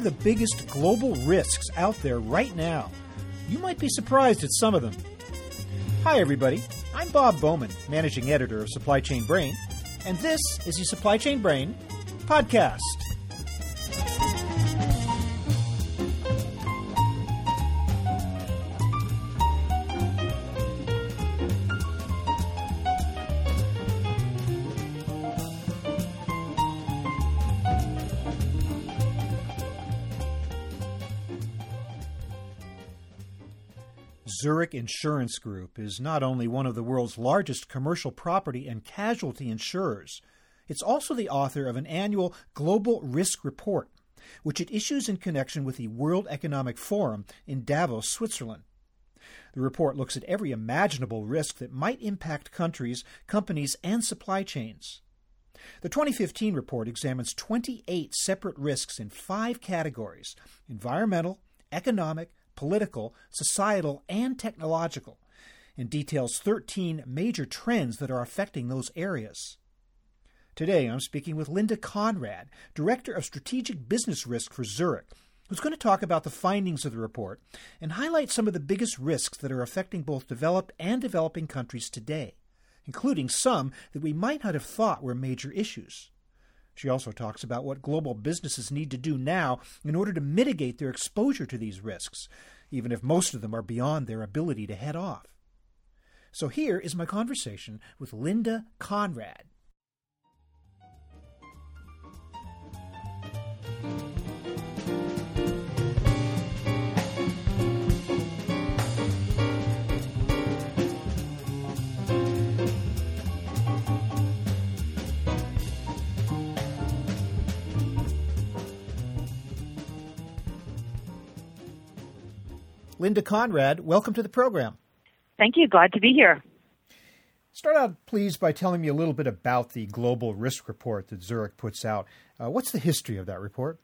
are the biggest global risks out there right now? You might be surprised at some of them. Hi, everybody. I'm Bob Bowman, managing editor of Supply Chain Brain, and this is the Supply Chain Brain podcast. Zurich Insurance Group is not only one of the world's largest commercial property and casualty insurers, it's also the author of an annual Global Risk Report, which it issues in connection with the World Economic Forum in Davos, Switzerland. The report looks at every imaginable risk that might impact countries, companies, and supply chains. The 2015 report examines 28 separate risks in five categories environmental, economic, political, societal, and technological, and details 13 major trends that are affecting those areas. Today, I'm speaking with Linda Conrad, Director of Strategic Business Risk for Zurich, who's going to talk about the findings of the report and highlight some of the biggest risks that are affecting both developed and developing countries today, including some that we might not have thought were major issues. She also talks about what global businesses need to do now in order to mitigate their exposure to these risks, even if most of them are beyond their ability to head off. So here is my conversation with Linda Conrad. Linda Conrad, welcome to the program. Thank you. Glad to be here. Start out, please, by telling me a little bit about the Global Risk Report that Zurich puts out. Uh, what's the history of that report?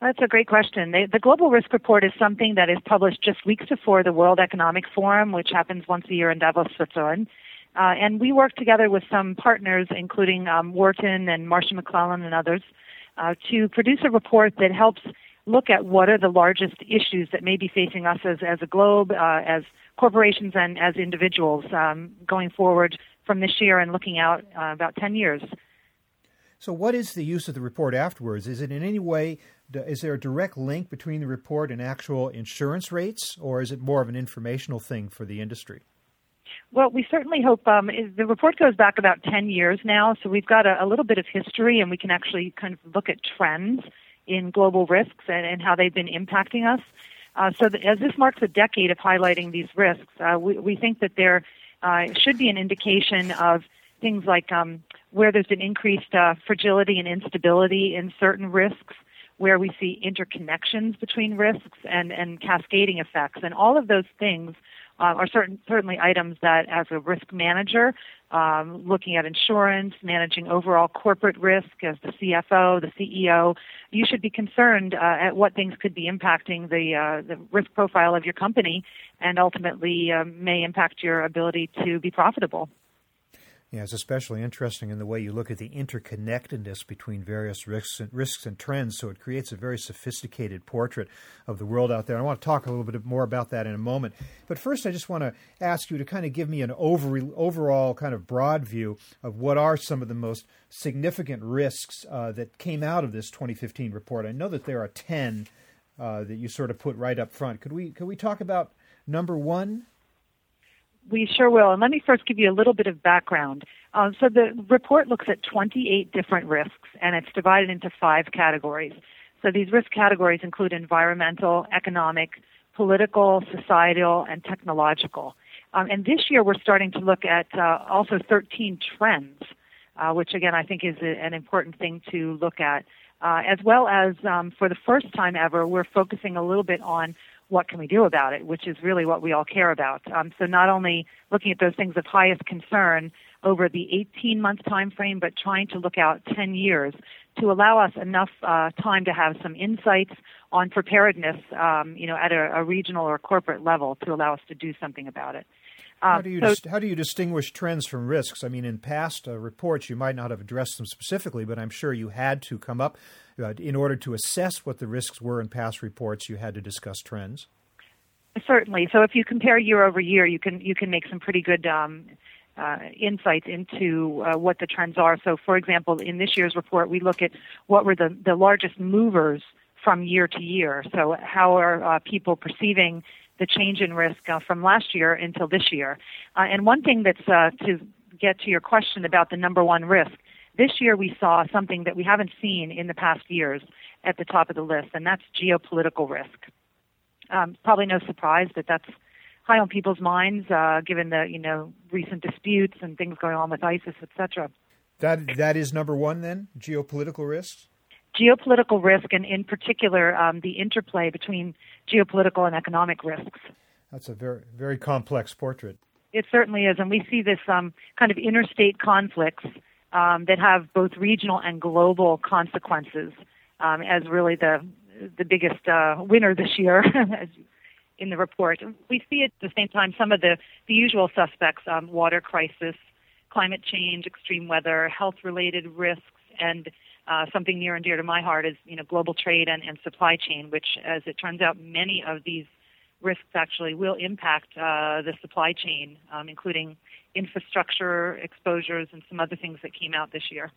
That's a great question. The, the, Global Risk Report is something that is published just weeks before the World Economic Forum, which happens once a year in Davos, Switzerland. Uh, and we work together with some partners, including um, Wharton and Marsh McLennan and others, uh, to produce a report that helps look at what are the largest issues that may be facing us as, as a globe, uh, as corporations, and as individuals um, going forward from this year and looking out uh, about 10 years. So, what is the use of the report afterwards? Is it in any way, is there a direct link between the report and actual insurance rates, or is it more of an informational thing for the industry? Well, we certainly hope um, the report goes back about 10 years now, so we've got a, a little bit of history and we can actually kind of look at trends in global risks and, and how they've been impacting us. Uh, so, the, as this marks a decade of highlighting these risks, uh, we, we, think that there uh, should be an indication of things like um, where there's been increased uh, fragility and instability in certain risks, where we see interconnections between risks and, and cascading effects. And all of those things uh, are certain, certainly items that, as a risk manager, um, looking at insurance, managing overall corporate risk as the CFO, the CEO, you should be concerned uh, at what things could be impacting the, uh, the risk profile of your company and ultimately uh, may impact your ability to be profitable. Yeah, it's especially interesting in the way you look at the interconnectedness between various risks and, risks and trends. So it creates a very sophisticated portrait of the world out there. I want to talk a little bit more about that in a moment. But first, I just want to ask you to kind of give me an over, overall kind of broad view of what are some of the most significant risks uh, that came out of this 2015 report. I know that there are 10 uh, that you sort of put right up front. Could we could we talk about number one? We sure will. And let me first give you a little bit of background. Uh, so the report looks at 28 different risks, and it's divided into five categories. So these risk categories include environmental, economic, political, societal, and technological. Um, and this year we're starting to look at uh, also 13 trends, uh, which again I think is a, an important thing to look at. Uh, as well as um, for the first time ever, we're focusing a little bit on what can we do about it, which is really what we all care about. Um, so not only looking at those things of highest concern over the 18 month time frame, but trying to look out 10 years to allow us enough uh, time to have some insights on preparedness, um, you know, at a, a regional or corporate level to allow us to do something about it. Um, how, do you so, dis- how do you distinguish trends from risks? I mean, in past uh, reports, you might not have addressed them specifically, but I'm sure you had to come up uh, in order to assess what the risks were in past reports. You had to discuss trends. Certainly. So if you compare year over year, you can you can make some pretty good um, uh, insights into uh, what the trends are. So, for example, in this year's report, we look at what were the the largest movers from year to year. So, how are uh, people perceiving the change in risk uh, from last year until this year. Uh, and one thing that's uh, to get to your question about the number one risk, this year we saw something that we haven't seen in the past years at the top of the list, and that's geopolitical risk. Um, probably no surprise that that's high on people's minds, uh, given the you know recent disputes and things going on with ISIS, etc. That that is number one then, geopolitical risks geopolitical risk and in particular um, the interplay between geopolitical and economic risks. That's a very very complex portrait. It certainly is, and we see this um, kind of interstate conflicts um, that have both regional and global consequences um, as really the the biggest uh, winner this year. in the report, we see at the same time some of the the usual suspects: um, water crisis, climate change, extreme weather, health-related risks, and uh, something near and dear to my heart is you know global trade and, and supply chain, which, as it turns out, many of these risks actually will impact uh, the supply chain, um, including infrastructure exposures and some other things that came out this year.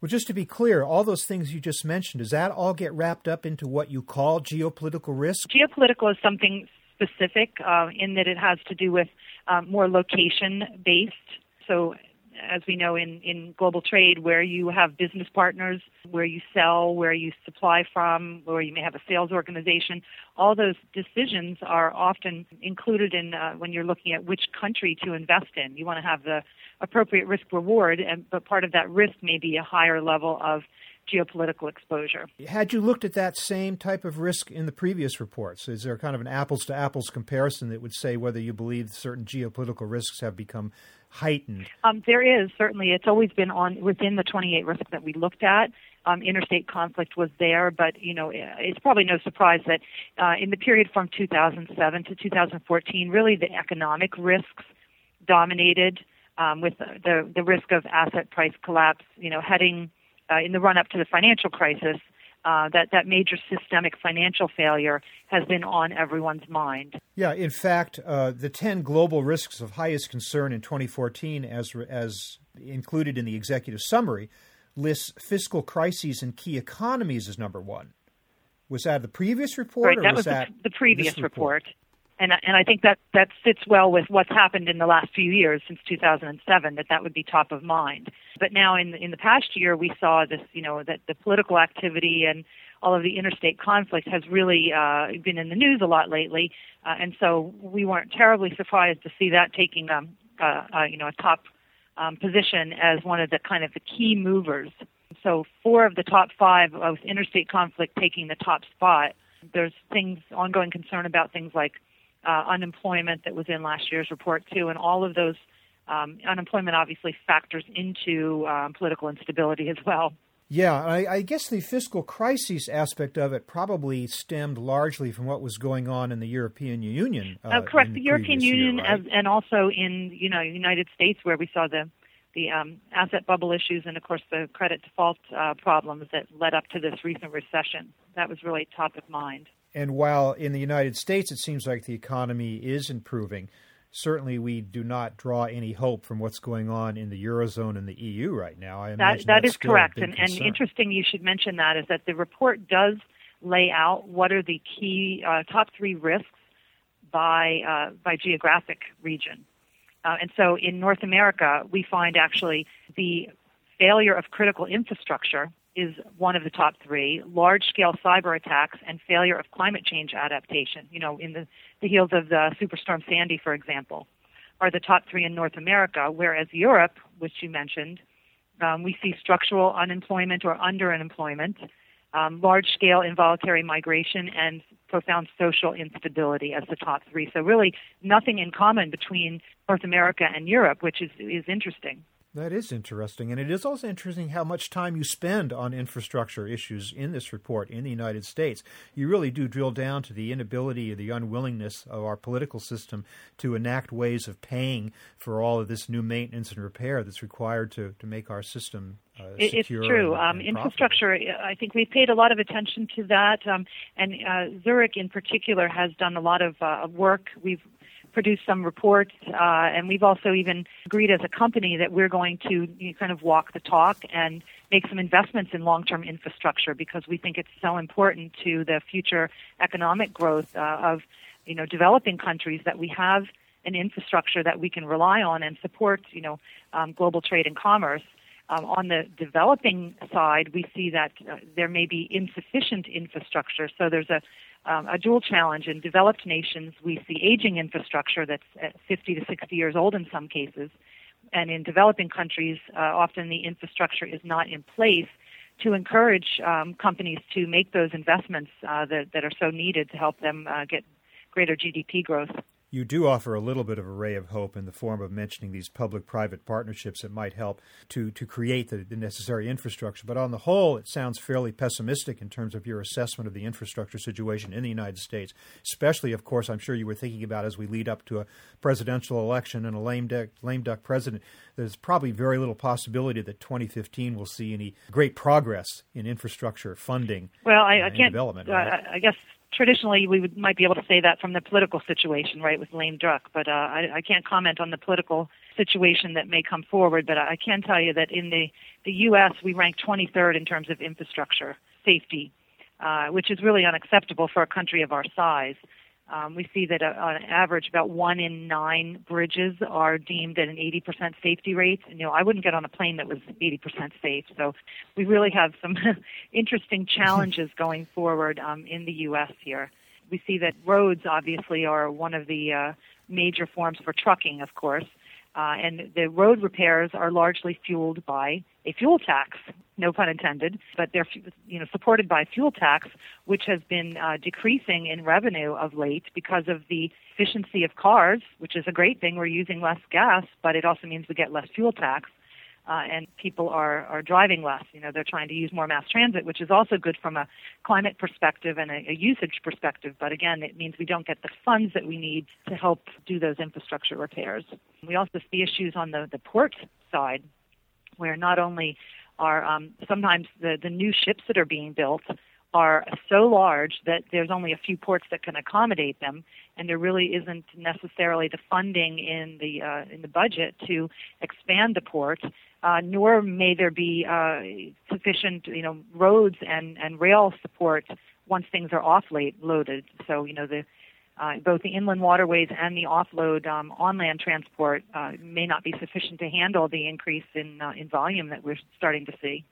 Well, just to be clear, all those things you just mentioned, does that all get wrapped up into what you call geopolitical risk? Geopolitical is something specific uh, in that it has to do with um, more location based. So as we know in, in global trade, where you have business partners, where you sell, where you supply from, where you may have a sales organization, all those decisions are often included in uh, when you're looking at which country to invest in. You want to have the appropriate risk reward, and, but part of that risk may be a higher level of geopolitical exposure. Had you looked at that same type of risk in the previous reports? Is there kind of an apples to apples comparison that would say whether you believe certain geopolitical risks have become heightened? Um, there is certainly. It's always been on within the 28 risks that we looked at. Um, interstate conflict was there, but you know it's probably no surprise that uh, in the period from 2007 to 2014, really the economic risks dominated, um, with the, the the risk of asset price collapse. You know, heading uh, in the run up to the financial crisis, uh, that that major systemic financial failure has been on everyone's mind. Yeah, in fact, uh, the ten global risks of highest concern in 2014, as as included in the executive summary, lists fiscal crises in key economies as number one. Was that the previous report, right, or that was, was that the, the previous report? report? And and I think that that fits well with what's happened in the last few years since 2007 that that would be top of mind. But now in in the past year we saw this you know that the political activity and all of the interstate conflict has really uh, been in the news a lot lately, uh, and so we weren't terribly surprised to see that taking um, uh, uh, you know a top um, position as one of the kind of the key movers. So four of the top five with interstate conflict taking the top spot. There's things ongoing concern about things like uh, unemployment that was in last year's report too, and all of those um, unemployment obviously factors into um, political instability as well. Yeah, I, I, guess the fiscal crisis aspect of it probably stemmed largely from what was going on in the European Union. Uh, uh, correct, the, the European Union, year, right? as, and also in you know United States, where we saw the the um, asset bubble issues and of course the credit default uh, problems that led up to this recent recession. That was really top of mind. And while in the United States it seems like the economy is improving, certainly we do not draw any hope from what's going on in the eurozone and the EU right now. I that that is correct, and, and interesting. You should mention that is that the report does lay out what are the key uh, top three risks by uh, by geographic region. Uh, and so in North America, we find actually the failure of critical infrastructure is one of the top three. Large scale cyber attacks and failure of climate change adaptation, you know, in the, the heels of the Superstorm Sandy, for example, are the top three in North America, whereas Europe, which you mentioned, um, we see structural unemployment or underemployment, um, large scale involuntary migration, and profound social instability as the top three. So, really, nothing in common between North America and Europe, which is, is interesting. That is interesting. And it is also interesting how much time you spend on infrastructure issues in this report in the United States. You really do drill down to the inability or the unwillingness of our political system to enact ways of paying for all of this new maintenance and repair that's required to, to make our system uh, it's true. And, um, and infrastructure, I think we've paid a lot of attention to that. Um, and uh, Zurich in particular has done a lot of uh, work. We've produced some reports, uh, and we've also even agreed as a company that we're going to you know, kind of walk the talk and make some investments in long-term infrastructure because we think it's so important to the future economic growth uh, of you know developing countries that we have an infrastructure that we can rely on and support you know um, global trade and commerce. Um, on the developing side, we see that uh, there may be insufficient infrastructure. So there's a um, a dual challenge. In developed nations, we see aging infrastructure that's 50 to 60 years old in some cases. And in developing countries, uh, often the infrastructure is not in place to encourage um, companies to make those investments uh, that, that are so needed to help them uh, get greater GDP growth you do offer a little bit of a ray of hope in the form of mentioning these public-private partnerships that might help to to create the, the, necessary infrastructure. But on the whole, it sounds fairly pessimistic in terms of your assessment of the infrastructure situation in the United States. Especially, of course, I'm sure you were thinking about as we lead up to a presidential election and a lame duck, lame duck president. There's probably very little possibility that 2015 will see any great progress in infrastructure funding. Well, I, I can't. Development, uh, right? I guess traditionally we would, might be able to say that from the political situation, right, with lame duck. But uh, I, I can't comment on the political situation that may come forward. But I can tell you that in the the U.S. we rank 23rd in terms of infrastructure safety, uh, which is really unacceptable for a country of our size. Um, we see that uh, on average, about one in nine bridges are deemed at an 80% safety rate. And, you know, I wouldn't get on a plane that was 80% safe. So we really have some interesting challenges going forward um, in the U.S. here. We see that roads obviously are one of the uh, major forms for trucking, of course. Uh, and the road repairs are largely fueled by a fuel tax, no pun intended, but they're you know supported by fuel tax, which has been uh, decreasing in revenue of late because of the efficiency of cars, which is a great thing. We're using less gas, but it also means we get less fuel tax uh, and people are, are driving less. You know, they're trying to use more mass transit, which is also good from a climate perspective and a, a usage perspective. But again, it means we don't get the funds that we need to help do those infrastructure repairs. We also see issues on the, the port side, where not only are um, sometimes the, the new ships that are being built are so large that there's only a few ports that can accommodate them, and there really isn't necessarily the funding in the uh, in the budget to expand the port uh, nor may there be uh, sufficient, you know, roads and, and rail support once things are offloaded. So, you know, the uh, both the inland waterways and the offload um, on land transport uh, may not be sufficient to handle the increase in uh, in volume that we're starting to see.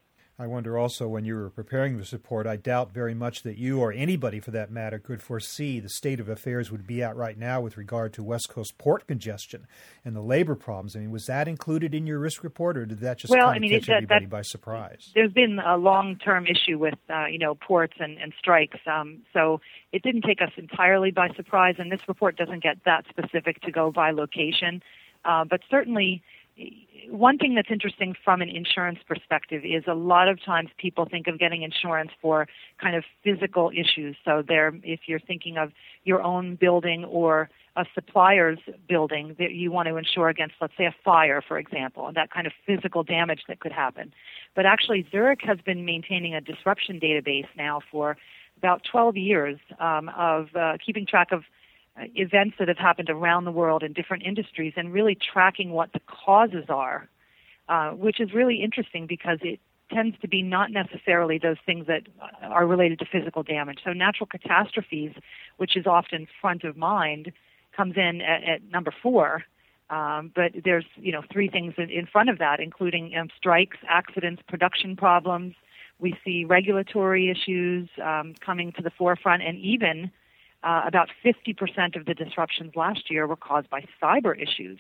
I wonder also when you were preparing this report, I doubt very much that you or anybody for that matter could foresee the state of affairs would be at right now with regard to West Coast port congestion and the labor problems. I mean, was that included in your risk report, or did that just well, kind I mean, catch it, that, everybody that, by surprise? There's been a long-term issue with uh, you know ports and, and strikes, um, so it didn't take us entirely by surprise. And this report doesn't get that specific to go by location, uh, but certainly one thing that's interesting from an insurance perspective is a lot of times people think of getting insurance for kind of physical issues. So there, if you're thinking of your own building or a supplier's building that you want to insure against, let's say a fire, for example, and that kind of physical damage that could happen. But actually, Zurich has been maintaining a disruption database now for about 12 years um, of uh, keeping track of events that have happened around the world in different industries and really tracking what the causes are, uh, which is really interesting because it tends to be not necessarily those things that are related to physical damage. So natural catastrophes, which is often front of mind, comes in at, at number four. Um, but there's you know three things in, in front of that, including um, strikes, accidents, production problems. We see regulatory issues um, coming to the forefront, and even uh, about 50% of the disruptions last year were caused by cyber issues.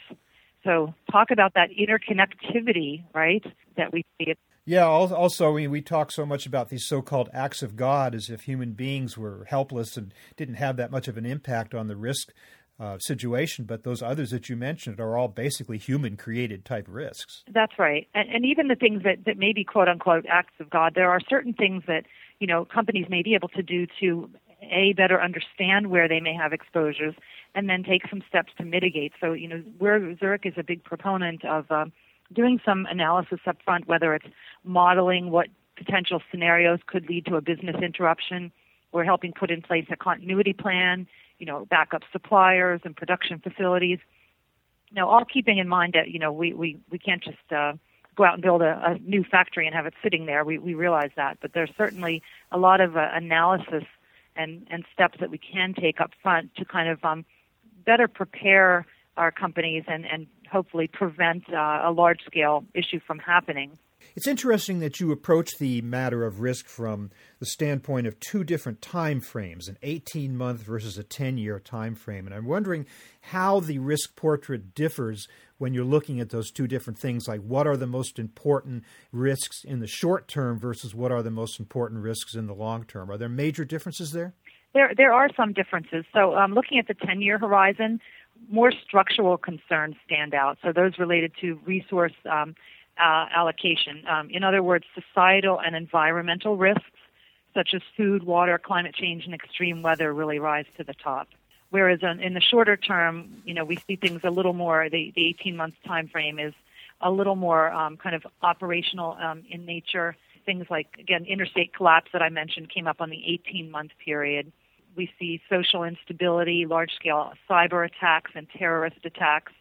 So, talk about that interconnectivity, right, that we see. Yeah, also, we, we talk so much about these so called acts of God as if human beings were helpless and didn't have that much of an impact on the risk uh, situation, but those others that you mentioned are all basically human created type risks. That's right. And, and even the things that, that may be quote unquote acts of God, there are certain things that, you know, companies may be able to do to a better understand where they may have exposures and then take some steps to mitigate. So, you know, where Zurich is a big proponent of um, doing some analysis up front, whether it's modeling what potential scenarios could lead to a business interruption. We're helping put in place a continuity plan you know, backup suppliers and production facilities. Now, all keeping in mind that you know we we we can't just uh, go out and build a, a new factory and have it sitting there. We we realize that, but there's certainly a lot of uh, analysis and and steps that we can take up front to kind of um, better prepare our companies and and hopefully prevent uh, a large scale issue from happening. It's interesting that you approach the matter of risk from the standpoint of two different time frames, an 18 month versus a 10 year time frame. And I'm wondering how the risk portrait differs when you're looking at those two different things, like what are the most important risks in the short term versus what are the most important risks in the long term. Are there major differences there? There, there are some differences. So, um, looking at the 10 year horizon, more structural concerns stand out. So, those related to resource um, uh, allocation. Um, in other words, societal and environmental risks such as food, water, climate change, and extreme weather really rise to the top. Whereas in the shorter term, you know, we see things a little more. The, the 18 month time frame is a little more um, kind of operational um, in nature. Things like again, interstate collapse that I mentioned came up on the 18 month period. We see social instability, large scale cyber attacks, and terrorist attacks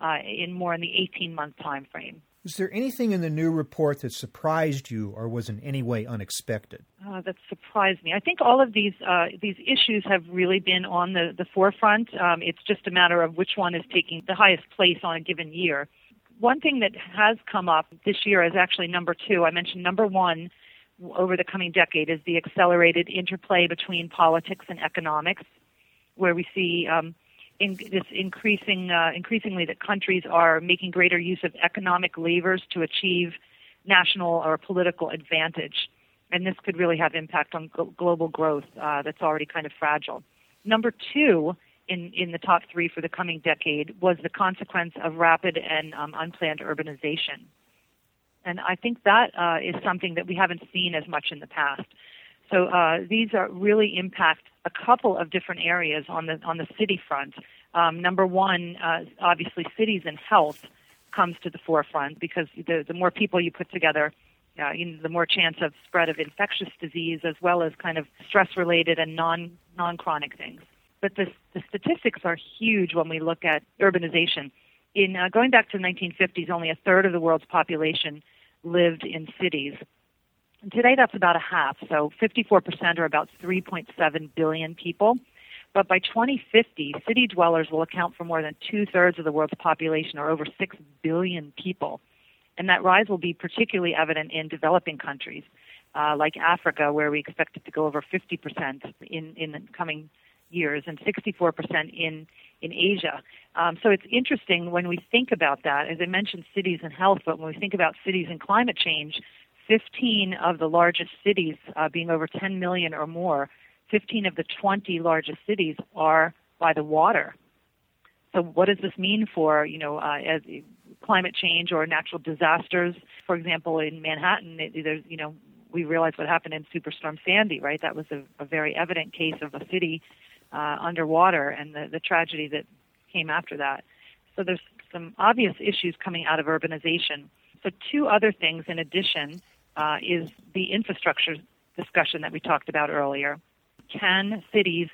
uh, in more in the 18 month time frame. Is there anything in the new report that surprised you or was in any way unexpected? Uh, that surprised me. I think all of these uh, these issues have really been on the, the forefront. Um, it's just a matter of which one is taking the highest place on a given year. One thing that has come up this year is actually number two. I mentioned number one over the coming decade is the accelerated interplay between politics and economics, where we see um, in this increasing uh, increasingly that countries are making greater use of economic levers to achieve national or political advantage, and this could really have impact on global growth uh, that's already kind of fragile. Number two in in the top three for the coming decade was the consequence of rapid and um, unplanned urbanization, and I think that uh, is something that we haven't seen as much in the past. So uh, these are really impact a couple of different areas on the on the city front. Um, number one, uh, obviously, cities and health comes to the forefront because the the more people you put together, uh, you know, the more chance of spread of infectious disease as well as kind of stress related and non non chronic things. But the the statistics are huge when we look at urbanization. In uh, going back to the 1950s, only a third of the world's population lived in cities. And today that's about a half, so 54% or about 3.7 billion people. But by 2050, city dwellers will account for more than two thirds of the world's population, or over 6 billion people. And that rise will be particularly evident in developing countries uh, like Africa, where we expect it to go over 50% in, in the coming years, and 64% in, in Asia. Um, so it's interesting when we think about that. As I mentioned, cities and health, but when we think about cities and climate change, 15 of the largest cities, uh, being over 10 million or more, 15 of the 20 largest cities are by the water. So, what does this mean for you know uh, as climate change or natural disasters? For example, in Manhattan, it, there's you know we realize what happened in Superstorm Sandy, right? That was a, a very evident case of a city uh, underwater and the, the tragedy that came after that. So there's some obvious issues coming out of urbanization. So two other things in addition uh, is the infrastructure discussion that we talked about earlier. Can cities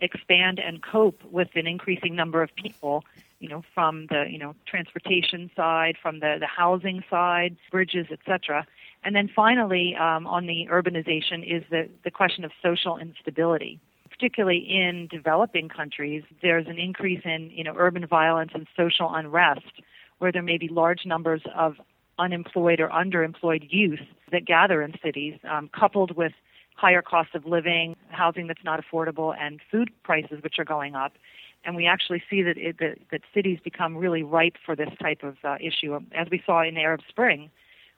expand and cope with an increasing number of people, you know, from the, you know, transportation side, from the, the housing side, bridges, etc. And then finally, um, on the urbanization is the, the question of social instability. Particularly in developing countries, there's an increase in, you know, urban violence and social unrest where there may be large numbers of unemployed or underemployed youth that gather in cities, um, coupled with higher cost of living, housing that's not affordable, and food prices which are going up. And we actually see that, it, that, that cities become really ripe for this type of uh, issue, as we saw in the Arab Spring,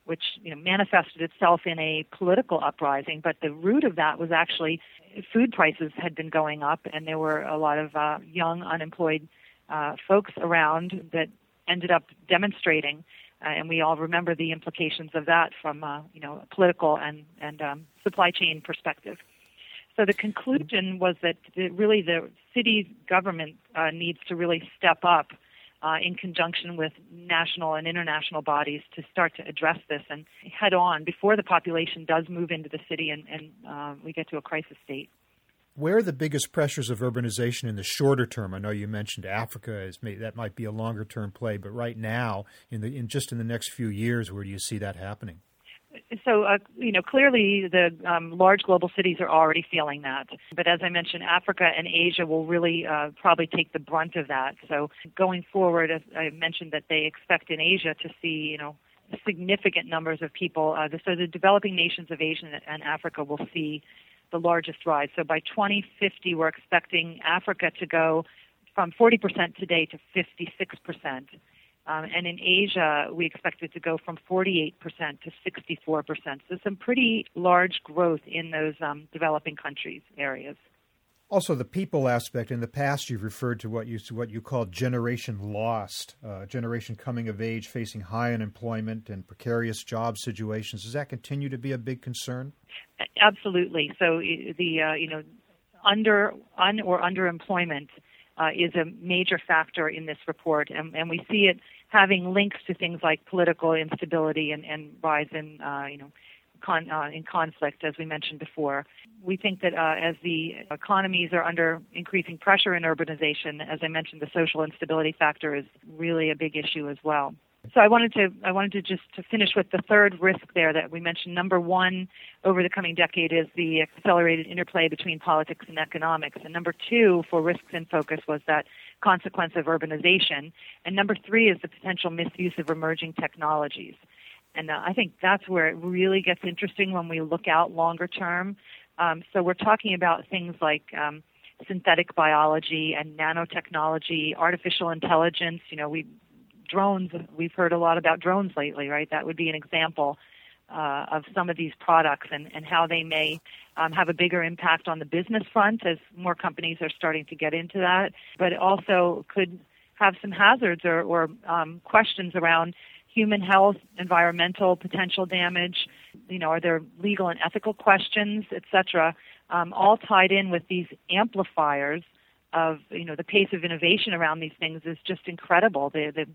which you know manifested itself in a political uprising. But the root of that was actually food prices had been going up, and there were a lot of uh, young unemployed uh, folks around that ended up demonstrating. Uh, and we all remember the implications of that from uh, you know a political and and um, supply chain perspective. So the conclusion was that the, really the city government uh, needs to really step up uh, in conjunction with national and international bodies to start to address this and head on before the population does move into the city and, and uh, we get to a crisis state. Where are the biggest pressures of urbanization in the shorter term? I know you mentioned Africa as may, that might be a longer term play, but right now, in the in just in the next few years, where do you see that happening? so uh, you know clearly the um, large global cities are already feeling that but as i mentioned africa and asia will really uh, probably take the brunt of that so going forward as i mentioned that they expect in asia to see you know significant numbers of people uh, so the developing nations of asia and africa will see the largest rise so by 2050 we're expecting africa to go from 40% today to 56% um, and in Asia, we expect it to go from 48% to 64%. So some pretty large growth in those um, developing countries areas. Also, the people aspect. In the past, you've referred to what you what you called generation lost, uh, generation coming of age, facing high unemployment and precarious job situations. Does that continue to be a big concern? Absolutely. So the uh, you know under un or underemployment uh, is a major factor in this report, and, and we see it having links to things like political instability and, and rise in, uh, you know, con, uh, in conflict, as we mentioned before. We think that uh, as the economies are under increasing pressure in urbanization, as I mentioned, the social instability factor is really a big issue as well. So I wanted to I wanted to just to finish with the third risk there that we mentioned. Number one, over the coming decade, is the accelerated interplay between politics and economics. And number two, for risks in focus, was that consequence of urbanization. And number three is the potential misuse of emerging technologies. And uh, I think that's where it really gets interesting when we look out longer term. Um, so we're talking about things like um, synthetic biology and nanotechnology, artificial intelligence. You know, we drones. We've heard a lot about drones lately, right? That would be an example uh, of some of these products and, and how they may um, have a bigger impact on the business front as more companies are starting to get into that, but also could have some hazards or, or um, questions around human health, environmental potential damage. You know, are there legal and ethical questions, et cetera, um, all tied in with these amplifiers of you know the pace of innovation around these things is just incredible. The the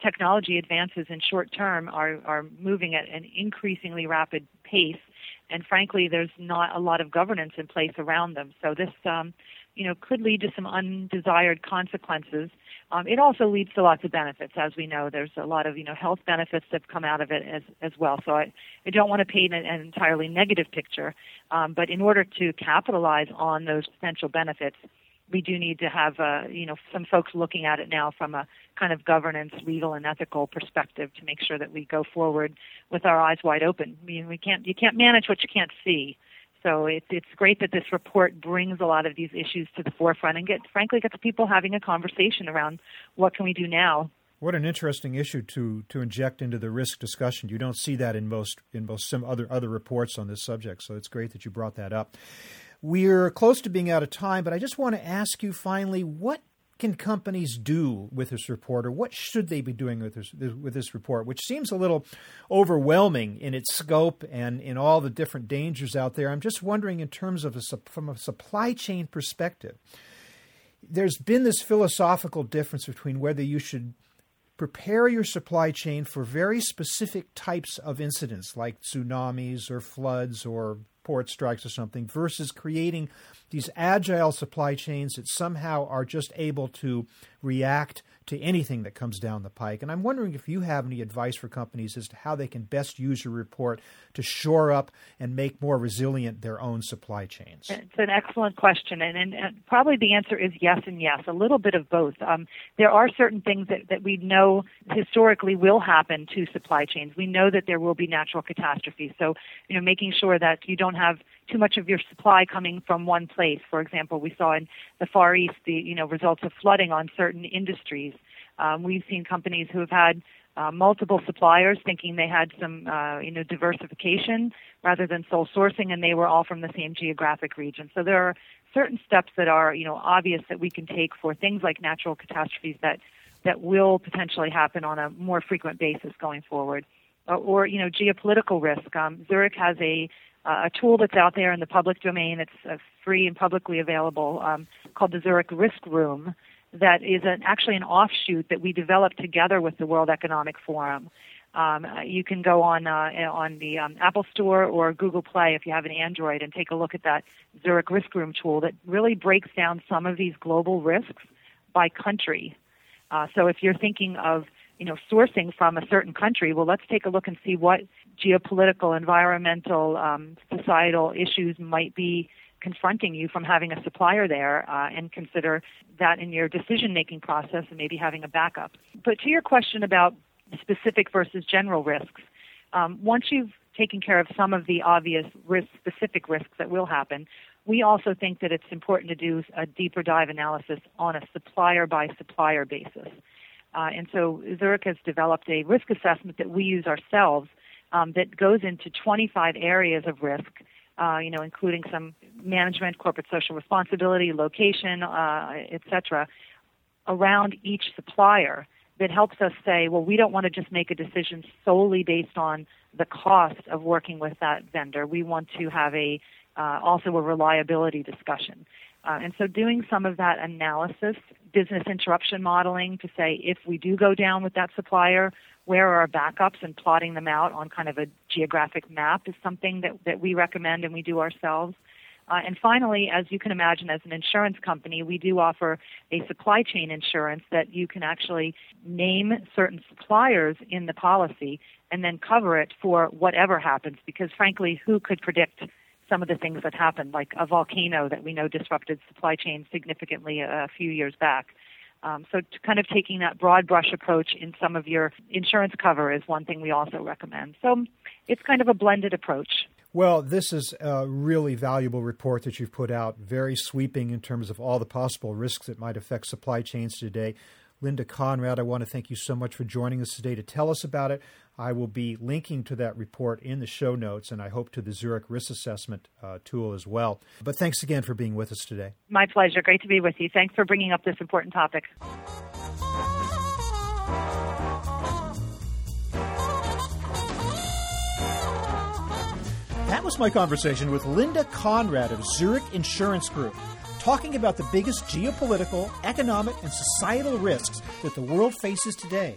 technology advances in short term are, are moving at an increasingly rapid pace, and frankly, there's not a lot of governance in place around them. So this, um, you know, could lead to some undesired consequences. Um, it also leads to lots of benefits, as we know. There's a lot of you know health benefits that come out of it as as well. So I, I don't want to paint an, an entirely negative picture, um, but in order to capitalize on those potential benefits, we do need to have uh, you know some folks looking at it now from a kind of governance, legal, and ethical perspective to make sure that we go forward with our eyes wide open. I mean, we can't you can't manage what you can't see. So it's it's great that this report brings a lot of these issues to the forefront and get frankly gets people having a conversation around what can we do now. What an interesting issue to to inject into the risk discussion. You don't see that in most in most some other other reports on this subject. So it's great that you brought that up. We're close to being out of time, but I just want to ask you finally what can companies do with this report, or what should they be doing with this with this report, which seems a little overwhelming in its scope and in all the different dangers out there? I'm just wondering, in terms of a, from a supply chain perspective, there's been this philosophical difference between whether you should prepare your supply chain for very specific types of incidents like tsunamis or floods or port strikes or something versus creating these agile supply chains that somehow are just able to react to anything that comes down the pike. And I'm wondering if you have any advice for companies as to how they can best use your report to shore up and make more resilient their own supply chains. It's an excellent question, and, and, and probably the answer is yes and yes, a little bit of both. Um, there are certain things that, that we know historically will happen to supply chains. We know that there will be natural catastrophes, so you know making sure that you don't have too much of your supply coming from one place. For example, we saw in the Far East the you know results of flooding on certain industries. Um, we've seen companies who have had uh, multiple suppliers, thinking they had some uh, you know diversification rather than sole sourcing, and they were all from the same geographic region. So there are certain steps that are you know obvious that we can take for things like natural catastrophes that that will potentially happen on a more frequent basis going forward, or, or you know geopolitical risk. Um, Zurich has a uh, a tool that's out there in the public domain. It's uh, free and publicly available um, called the Zurich Risk Room. That is an, actually an offshoot that we developed together with the World Economic Forum. Um, you can go on uh, on the um, Apple Store or Google Play if you have an Android and take a look at that Zurich Risk Room tool that really breaks down some of these global risks by country. Uh, so if you're thinking of you know sourcing from a certain country, well, let's take a look and see what geopolitical, environmental, um, societal issues might be confronting you from having a supplier there uh, and consider that in your decision making process and maybe having a backup. But to your question about specific versus general risks. Um, once you've taken care of some of the obvious risk, specific risks that will happen, we also think that it's important to do a deeper dive analysis on a supplier by supplier basis. Uh, and so Zurich has developed a risk assessment that we use ourselves um, that goes into 25 areas of risk, uh, you know, including some management, corporate social responsibility, location, uh, et cetera, around each supplier that helps us say, well, we don't want to just make a decision solely based on the cost of working with that vendor. We want to have a uh, also a reliability discussion. Uh, and so doing some of that analysis, business interruption modeling to say if we do go down with that supplier, where are our backups and plotting them out on kind of a geographic map is something that, that we recommend and we do ourselves. Uh, and finally, as you can imagine, as an insurance company, we do offer a supply chain insurance that you can actually name certain suppliers in the policy and then cover it for whatever happens. Because frankly, who could predict some of the things that happened, like a volcano that we know disrupted supply chains significantly a, few years back? Um, so, kind of taking that broad brush approach in some of your insurance cover is one thing we also recommend. So, it's kind of a blended approach. Well, this is a really valuable report that you've put out, very sweeping in terms of all the possible risks that might affect supply chains today. Linda Conrad, I want to thank you so much for joining us today to tell us about it. I will be linking to that report in the show notes, and I hope to the Zurich Risk Assessment uh, tool as well. But thanks again for being with us today. My pleasure. Great to be with you. Thanks for bringing up this important topic. That was my conversation with Linda Conrad of Zurich Insurance Group, talking about the biggest geopolitical, economic, and societal risks that the world faces today.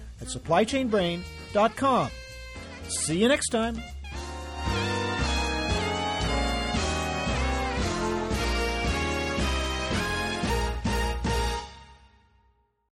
at supplychainbrain.com. See you next time.